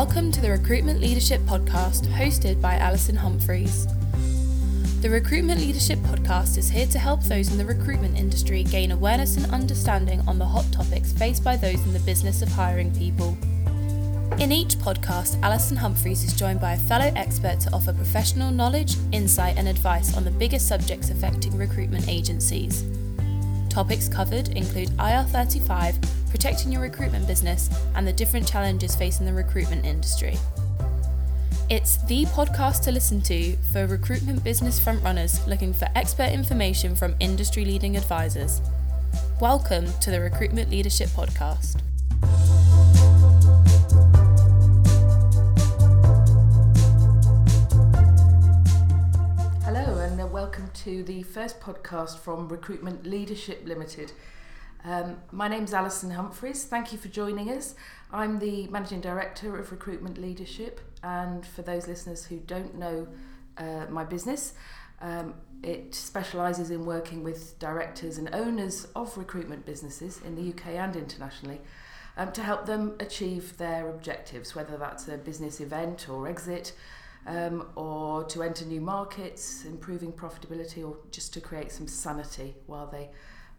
Welcome to the Recruitment Leadership Podcast, hosted by Alison Humphreys. The Recruitment Leadership Podcast is here to help those in the recruitment industry gain awareness and understanding on the hot topics faced by those in the business of hiring people. In each podcast, Alison Humphreys is joined by a fellow expert to offer professional knowledge, insight, and advice on the biggest subjects affecting recruitment agencies. Topics covered include IR35, protecting your recruitment business, and the different challenges facing the recruitment industry. It's the podcast to listen to for recruitment business frontrunners looking for expert information from industry leading advisors. Welcome to the Recruitment Leadership Podcast. Hello, and welcome to the first podcast from Recruitment Leadership Limited. Um, my name's Alison Humphreys. Thank you for joining us. I'm the Managing Director of Recruitment Leadership, and for those listeners who don't know uh, my business, um, it specialises in working with directors and owners of recruitment businesses in the UK and internationally um, to help them achieve their objectives, whether that's a business event or exit, um, or to enter new markets, improving profitability, or just to create some sanity while they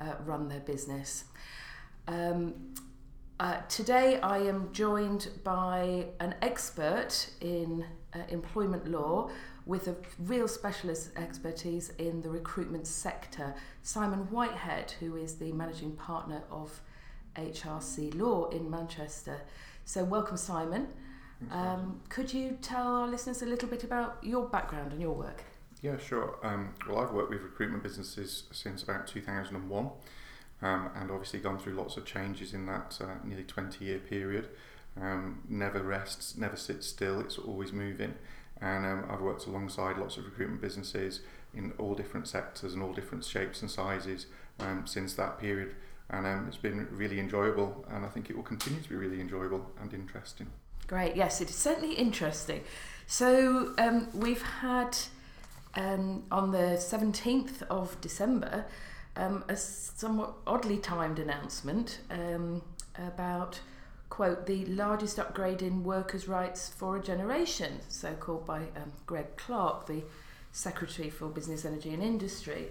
uh, run their business. Um, uh, today, I am joined by an expert in uh, employment law with a real specialist expertise in the recruitment sector, Simon Whitehead, who is the managing partner of HRC Law in Manchester. So, welcome, Simon. Um, could you tell our listeners a little bit about your background and your work? Yeah, sure. Um, well, I've worked with recruitment businesses since about 2001 um, and obviously gone through lots of changes in that uh, nearly 20 year period. Um, never rests, never sits still, it's always moving. And um, I've worked alongside lots of recruitment businesses in all different sectors and all different shapes and sizes um, since that period. And um, it's been really enjoyable, and I think it will continue to be really enjoyable and interesting. Great, yes, it is certainly interesting. So we've had um, on the 17th of December um, a somewhat oddly timed announcement um, about, quote, the largest upgrade in workers' rights for a generation, so called by um, Greg Clark, the Secretary for Business, Energy and Industry.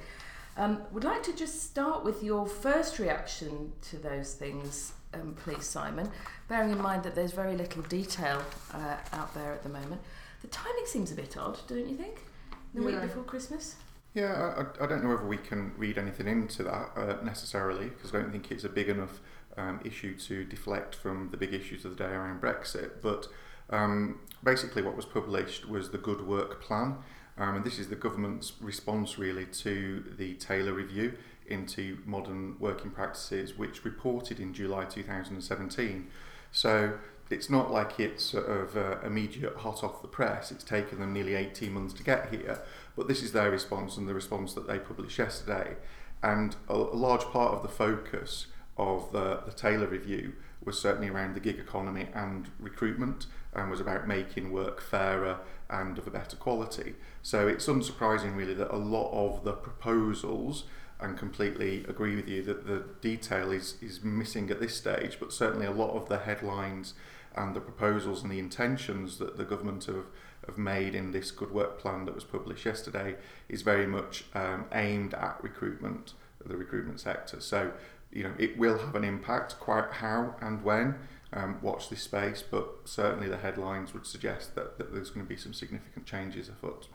Um, would like to just start with your first reaction to those things, um, please, Simon, bearing in mind that there's very little detail uh, out there at the moment. The timing seems a bit odd, don't you think? The week before Christmas? Yeah, I, I don't know whether we can read anything into that uh, necessarily because I don't think it's a big enough um, issue to deflect from the big issues of the day around Brexit. But um, basically, what was published was the Good Work Plan, um, and this is the government's response really to the Taylor Review into modern working practices, which reported in July 2017. So it's not like it's sort of uh, immediate hot off the press. It's taken them nearly 18 months to get here, but this is their response and the response that they published yesterday. And a, a large part of the focus of the, the Taylor review was certainly around the gig economy and recruitment and was about making work fairer and of a better quality. So it's unsurprising really that a lot of the proposals and completely agree with you that the detail is, is missing at this stage, but certainly a lot of the headlines and the proposals and the intentions that the government have, have made in this good work plan that was published yesterday is very much um, aimed at recruitment, the recruitment sector. So, you know, it will have an impact, quite how and when, um, watch this space, but certainly the headlines would suggest that, that there's going to be some significant changes afoot.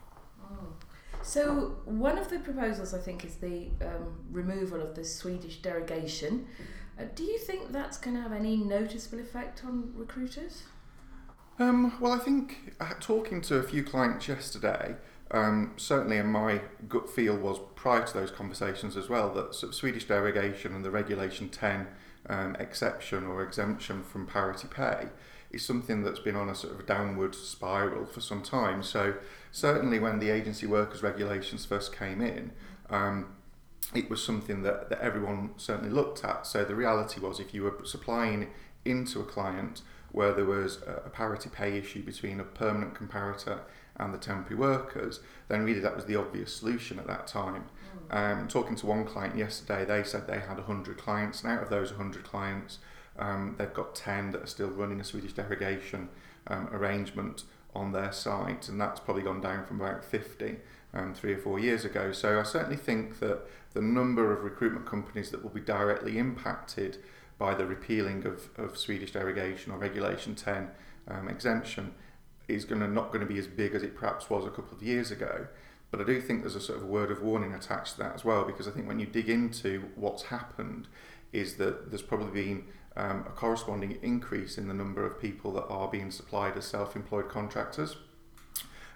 So one of the proposals, I think, is the um, removal of the Swedish derogation. Uh, do you think that's going to have any noticeable effect on recruiters? Um, well, I think uh, talking to a few clients yesterday, um, certainly in my gut feel was prior to those conversations as well that sort of Swedish derogation and the Regulation 10 um, exception or exemption from parity pay is something that's been on a sort of downward spiral for some time. So certainly when the agency workers regulations first came in, um, it was something that, that everyone certainly looked at. So the reality was if you were supplying into a client where there was a, a parity pay issue between a permanent comparator and the temporary workers, then really that was the obvious solution at that time. Um, talking to one client yesterday, they said they had 100 clients, and out of those 100 clients, Um, they've got 10 that are still running a Swedish derogation um, arrangement on their site, and that's probably gone down from about 50 um, three or four years ago. So I certainly think that the number of recruitment companies that will be directly impacted by the repealing of, of Swedish derogation or Regulation 10 um, exemption is going to not going to be as big as it perhaps was a couple of years ago. But I do think there's a sort of word of warning attached to that as well, because I think when you dig into what's happened, is that there's probably been um, a corresponding increase in the number of people that are being supplied as self-employed contractors.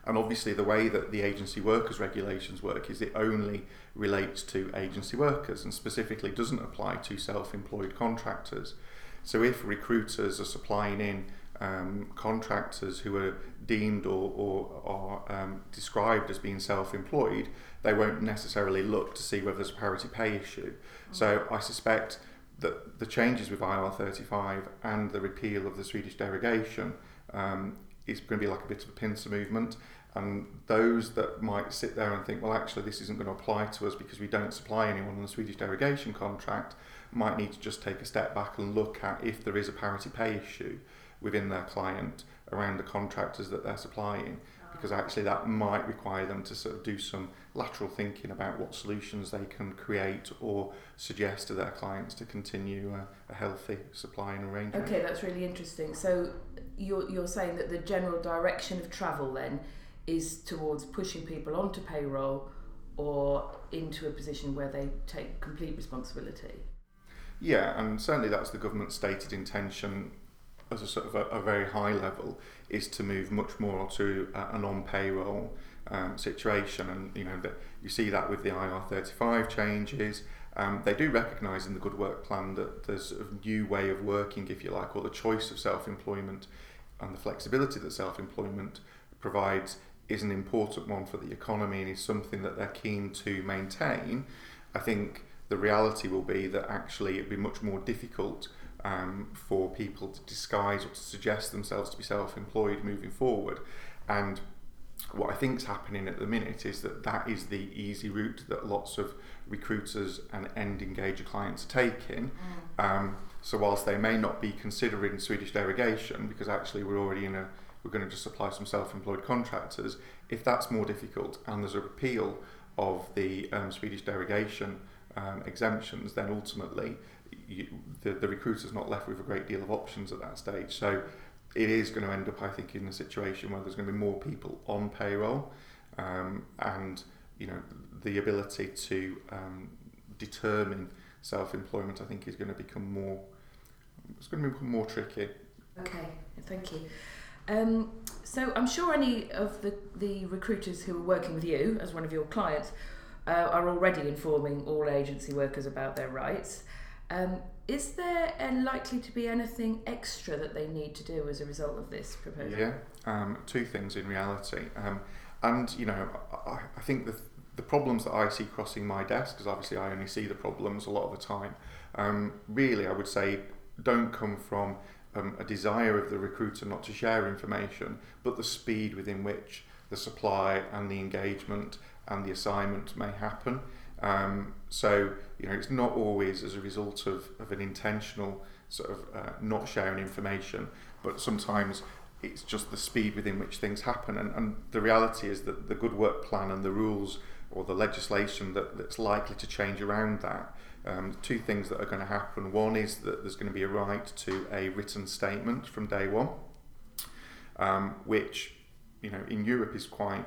And obviously, the way that the agency workers regulations work is it only relates to agency workers and specifically doesn't apply to self employed contractors. So, if recruiters are supplying in um, contractors who are deemed or, or are um, described as being self employed, they won't necessarily look to see whether there's a parity pay issue. So, I suspect that the changes with IR35 and the repeal of the Swedish derogation um, is going to be like a bit of a pincer movement. And those that might sit there and think, well, actually, this isn't going to apply to us because we don't supply anyone on the Swedish derogation contract, might need to just take a step back and look at if there is a parity pay issue within their client around the contractors that they're supplying because actually that might require them to sort of do some lateral thinking about what solutions they can create or suggest to their clients to continue a, a healthy supplying arrangement. Okay, that's really interesting. So you're, you're saying that the general direction of travel then is towards pushing people onto payroll or into a position where they take complete responsibility. Yeah, and certainly that's the government's stated intention as a sort of a, a very high level is to move much more to a, an on payroll um, situation, and you know that you see that with the IR35 changes. Um, they do recognise in the Good Work Plan that there's a new way of working, if you like, or the choice of self-employment and the flexibility that self-employment provides is an important one for the economy and is something that they're keen to maintain. I think the reality will be that actually it'd be much more difficult um, for people to disguise or to suggest themselves to be self-employed moving forward. And what I think is happening at the minute is that that is the easy route that lots of recruiters and end engager clients are taking. Mm. Um, so whilst they may not be considering Swedish derogation, because actually we're already in a we're going to just supply some self-employed contractors. If that's more difficult and there's a repeal of the um, Swedish derogation um, exemptions, then ultimately you, the, the recruiter's not left with a great deal of options at that stage. So it is going to end up, I think, in a situation where there's going to be more people on payroll, um, and you know the ability to um, determine self-employment, I think, is going to become more. It's going to become more tricky. Okay, thank you. Um, so I'm sure any of the, the recruiters who are working with you as one of your clients uh, are already informing all agency workers about their rights. Um, is there likely to be anything extra that they need to do as a result of this proposal? Yeah, um, two things in reality. Um, and, you know, I, I think the, the problems that I see crossing my desk, because obviously I only see the problems a lot of the time, um, really I would say don't come from um, a desire of the recruiter not to share information, but the speed within which the supply and the engagement and the assignment may happen. Um, so, you know, it's not always as a result of, of an intentional sort of uh, not sharing information, but sometimes it's just the speed within which things happen. And, and the reality is that the good work plan and the rules or the legislation that, that's likely to change around that, um, two things that are going to happen. One is that there's going to be a right to a written statement from day one, um, which, you know, in Europe is quite,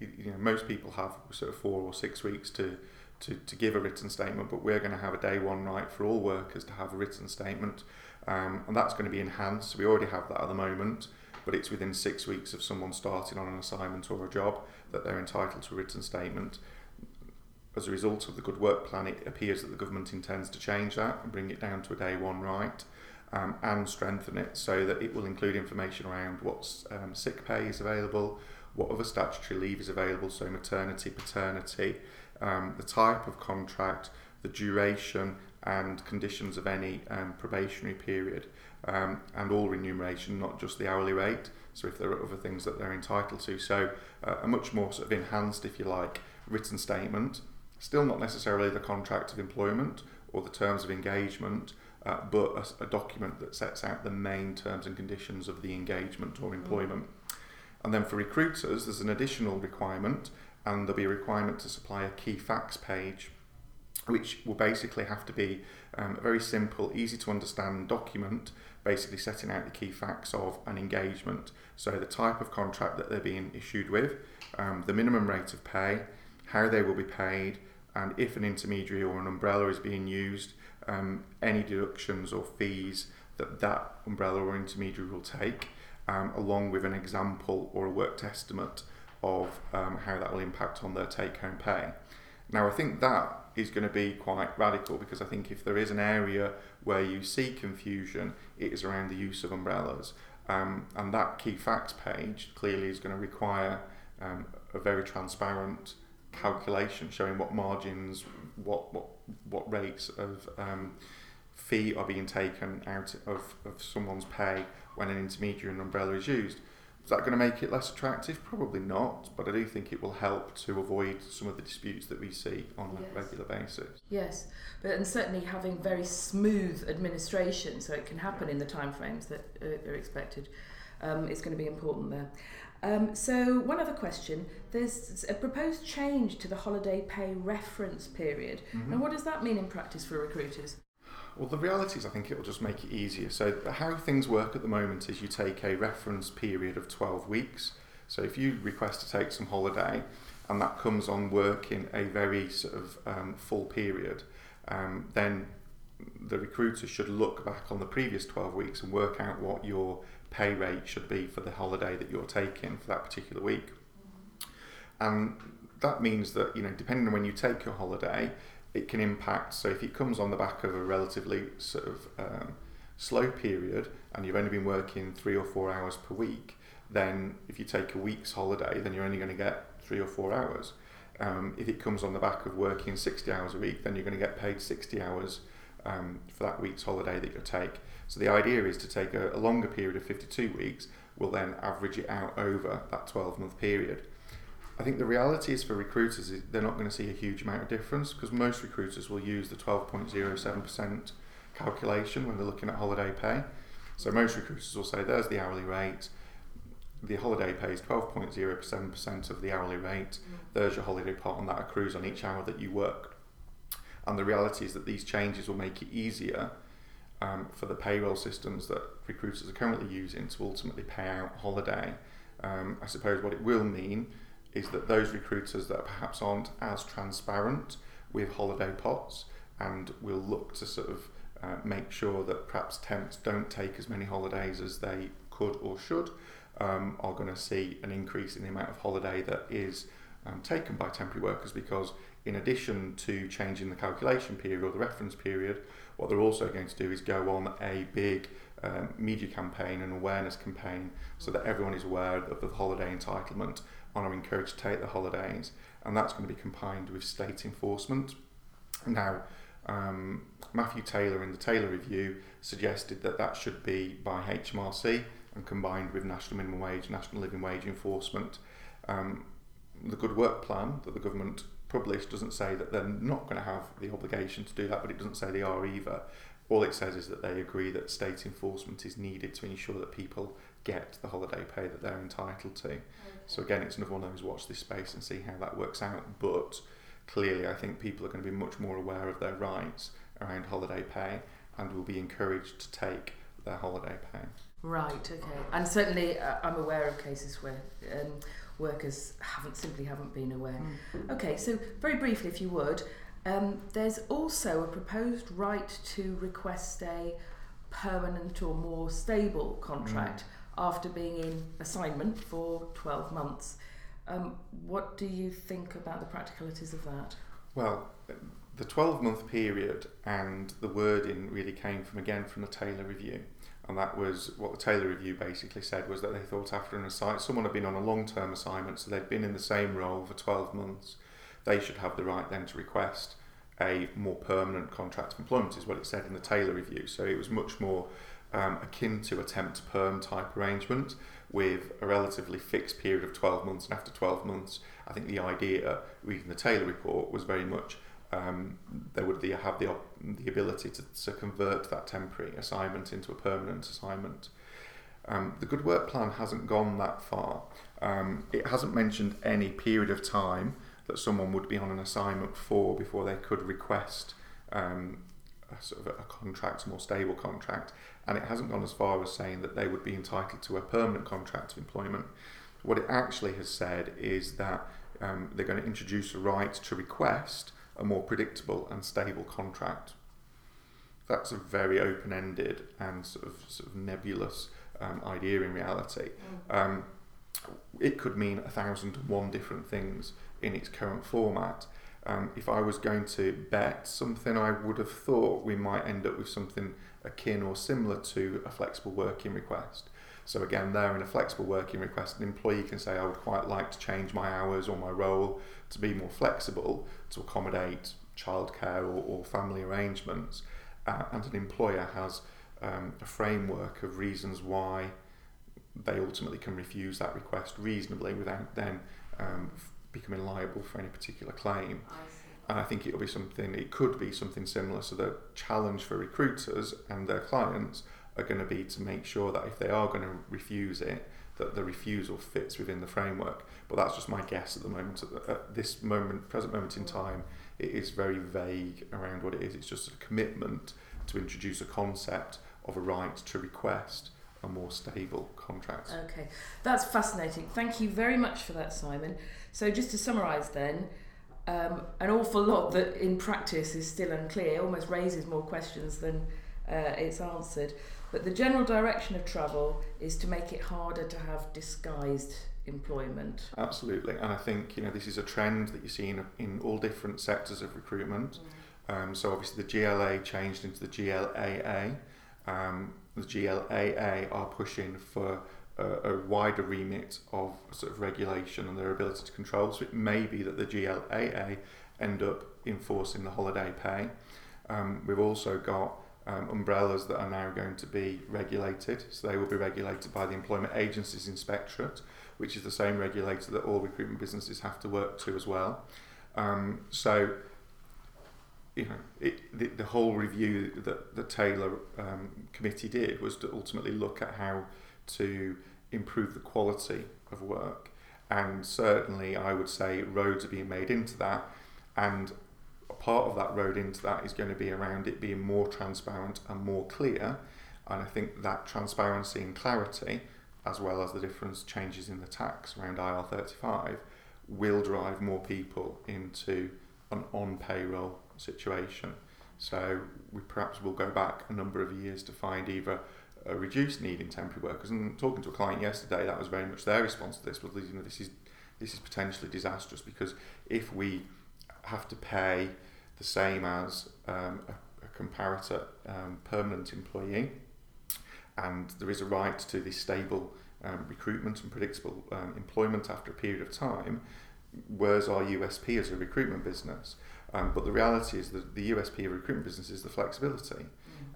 you know, most people have sort of four or six weeks to to, to give a written statement, but we're going to have a day one right for all workers to have a written statement, um, and that's going to be enhanced. We already have that at the moment, but it's within six weeks of someone starting on an assignment or a job that they're entitled to a written statement. As a result of the good work plan, it appears that the government intends to change that and bring it down to a day one right. Um, and strengthen it so that it will include information around what um, sick pay is available, what other statutory leave is available, so maternity, paternity, um, the type of contract, the duration and conditions of any um, probationary period, um, and all remuneration, not just the hourly rate. So if there are other things that they're entitled to, so uh, a much more sort of enhanced, if you like, written statement. Still not necessarily the contract of employment or the terms of engagement, uh, but a, a, document that sets out the main terms and conditions of the engagement or employment. Mm. And then for recruiters, there's an additional requirement, and there'll be a requirement to supply a key facts page, which will basically have to be um, a very simple, easy to understand document, basically setting out the key facts of an engagement. So the type of contract that they're being issued with, um, the minimum rate of pay, how they will be paid, and if an intermediary or an umbrella is being used, um, any deductions or fees that that umbrella or intermediary will take, um, along with an example or a worked estimate of um, how that will impact on their take home pay. Now, I think that is going to be quite radical because I think if there is an area where you see confusion, it is around the use of umbrellas. Um, and that key facts page clearly is going to require um, a very transparent calculation showing what margins, what what what rates of um, fee are being taken out of, of someone's pay when an intermediary and umbrella is used. Is that going to make it less attractive? Probably not, but I do think it will help to avoid some of the disputes that we see on yes. a regular basis. Yes, but and certainly having very smooth administration, so it can happen in the timeframes that are expected, um, is going to be important there. Um, so one other question: There's a proposed change to the holiday pay reference period, mm-hmm. and what does that mean in practice for recruiters? Well, the reality is, I think it will just make it easier. So, how things work at the moment is you take a reference period of 12 weeks. So, if you request to take some holiday and that comes on work in a very sort of um, full period, um, then the recruiter should look back on the previous 12 weeks and work out what your pay rate should be for the holiday that you're taking for that particular week. And that means that, you know, depending on when you take your holiday, it can impact. So if it comes on the back of a relatively sort of um, slow period and you've only been working three or four hours per week, then if you take a week's holiday, then you're only going to get three or four hours. Um, if it comes on the back of working 60 hours a week, then you're going to get paid 60 hours um, for that week's holiday that you take. So the idea is to take a, a longer period of 52 weeks, we'll then average it out over that 12 month period. I think the reality is for recruiters, is they're not going to see a huge amount of difference because most recruiters will use the 12.07% calculation when they're looking at holiday pay. So most recruiters will say, there's the hourly rate, the holiday pay is 12.07% of the hourly rate, there's your holiday pot, and that accrues on each hour that you work. And the reality is that these changes will make it easier um, for the payroll systems that recruiters are currently using to ultimately pay out holiday. Um, I suppose what it will mean is that those recruiters that perhaps aren't as transparent with holiday pots and will look to sort of uh, make sure that perhaps temps don't take as many holidays as they could or should um, are going to see an increase in the amount of holiday that is um, taken by temporary workers because in addition to changing the calculation period or the reference period what they're also going to do is go on a big um, media campaign and awareness campaign so that everyone is aware of the holiday entitlement and are encouraged to take the holidays. And that's going to be combined with state enforcement. Now, um, Matthew Taylor in the Taylor Review suggested that that should be by HMRC and combined with national minimum wage, national living wage enforcement. Um, the Good Work Plan that the government published doesn't say that they're not going to have the obligation to do that, but it doesn't say they are either. All it says is that they agree that state enforcement is needed to ensure that people get the holiday pay that they're entitled to. Okay. So again, it's another one of those watch this space and see how that works out. But clearly, I think people are going to be much more aware of their rights around holiday pay and will be encouraged to take their holiday pay. Right. Okay. And certainly, uh, I'm aware of cases where. Um, workers haven't simply haven't been aware. Mm. Okay, so very briefly, if you would, um, there's also a proposed right to request a permanent or more stable contract mm. after being in assignment for 12 months. Um, what do you think about the practicalities of that? Well, the 12 month period and the wording really came from again from the Taylor Review and that was what the Taylor Review basically said was that they thought after an assignment, someone had been on a long-term assignment, so they'd been in the same role for 12 months, they should have the right then to request a more permanent contract of employment, is what it said in the Taylor Review. So it was much more um, akin to a temp to perm type arrangement with a relatively fixed period of 12 months, and after 12 months, I think the idea, reading the Taylor report, was very much um, they would have the the ability to, to convert that temporary assignment into a permanent assignment. Um, the Good Work Plan hasn't gone that far. Um, it hasn't mentioned any period of time that someone would be on an assignment for before they could request um, a sort of a contract, a more stable contract, and it hasn't gone as far as saying that they would be entitled to a permanent contract of employment. What it actually has said is that um, they're going to introduce a right to request a more predictable and stable contract. That's a very open-ended and sort of, sort of nebulous um, idea in reality. Mm. Um, it could mean a thousand and one different things in its current format. Um, if I was going to bet something, I would have thought we might end up with something akin or similar to a flexible working request. So again, there in a flexible working request, an employee can say, I would quite like to change my hours or my role to be more flexible to accommodate childcare or, or family arrangements. Uh, and an employer has um, a framework of reasons why they ultimately can refuse that request reasonably without then um, becoming liable for any particular claim. I and I think it'll be something, it could be something similar. So the challenge for recruiters and their clients are going to be to make sure that if they are going to refuse it, that the refusal fits within the framework. But that's just my guess at the moment. At, at this moment, present moment in time, it is very vague around what it is. It's just a commitment to introduce a concept of a right to request a more stable contract. Okay, that's fascinating. Thank you very much for that, Simon. So, just to summarise then, um, an awful lot that in practice is still unclear, almost raises more questions than uh, it's answered. But the general direction of travel is to make it harder to have disguised employment. Absolutely, and I think you know this is a trend that you see in, in all different sectors of recruitment. Mm. Um, so obviously the GLA changed into the GLAA. Um, the GLAA are pushing for a, a, wider remit of sort of regulation and their ability to control. So it may be that the GLAA end up enforcing the holiday pay. Um, we've also got um, umbrellas that are now going to be regulated. So they will be regulated by the Employment Agencies Inspectorate, which is the same regulator that all recruitment businesses have to work to as well. Um, so you know, it, the, the whole review that the Taylor um, committee did was to ultimately look at how to improve the quality of work. And certainly, I would say roads are being made into that. And a part of that road into that is going to be around it being more transparent and more clear. And I think that transparency and clarity, as well as the difference changes in the tax around IR35, will drive more people into an on payroll situation. So we perhaps will go back a number of years to find either a reduced need in temporary workers. And talking to a client yesterday, that was very much their response to this. Was you know this is this is potentially disastrous because if we have to pay the same as um, a, a, comparator um, permanent employee, and there is a right to this stable um, recruitment and predictable um, employment after a period of time, where's our USP as a recruitment business? Um, but the reality is that the USP of recruitment business is the flexibility. Mm.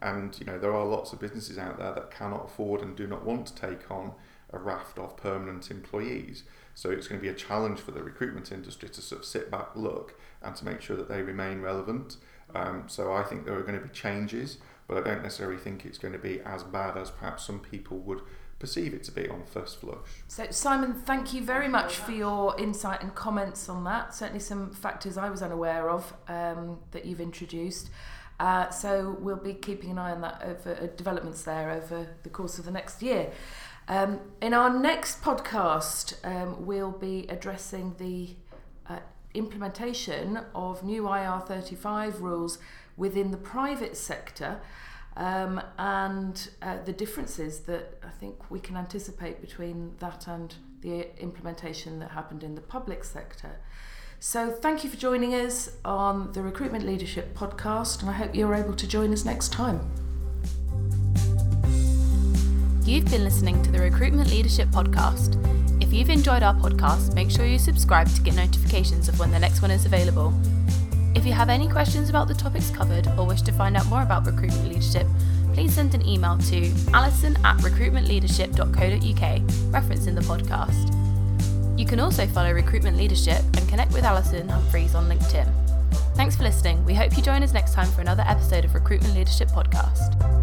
And you know there are lots of businesses out there that cannot afford and do not want to take on a raft of permanent employees. So it's going to be a challenge for the recruitment industry to sort of sit back, look, and to make sure that they remain relevant. Um, so I think there are going to be changes, but I don't necessarily think it's going to be as bad as perhaps some people would perceive it to be on first flush. So, Simon, thank you very much for your insight and comments on that. Certainly, some factors I was unaware of um, that you've introduced. Uh, so, we'll be keeping an eye on that over uh, developments there over the course of the next year. Um, in our next podcast, um, we'll be addressing the uh, implementation of new IR35 rules within the private sector um, and uh, the differences that I think we can anticipate between that and the implementation that happened in the public sector. So, thank you for joining us on the Recruitment Leadership podcast, and I hope you're able to join us next time. You've been listening to the Recruitment Leadership podcast. If you've enjoyed our podcast, make sure you subscribe to get notifications of when the next one is available. If you have any questions about the topics covered or wish to find out more about recruitment leadership, please send an email to alison at recruitmentleadership.co.uk, referencing the podcast. You can also follow Recruitment Leadership and connect with Alison Humphreys on LinkedIn. Thanks for listening. We hope you join us next time for another episode of Recruitment Leadership Podcast.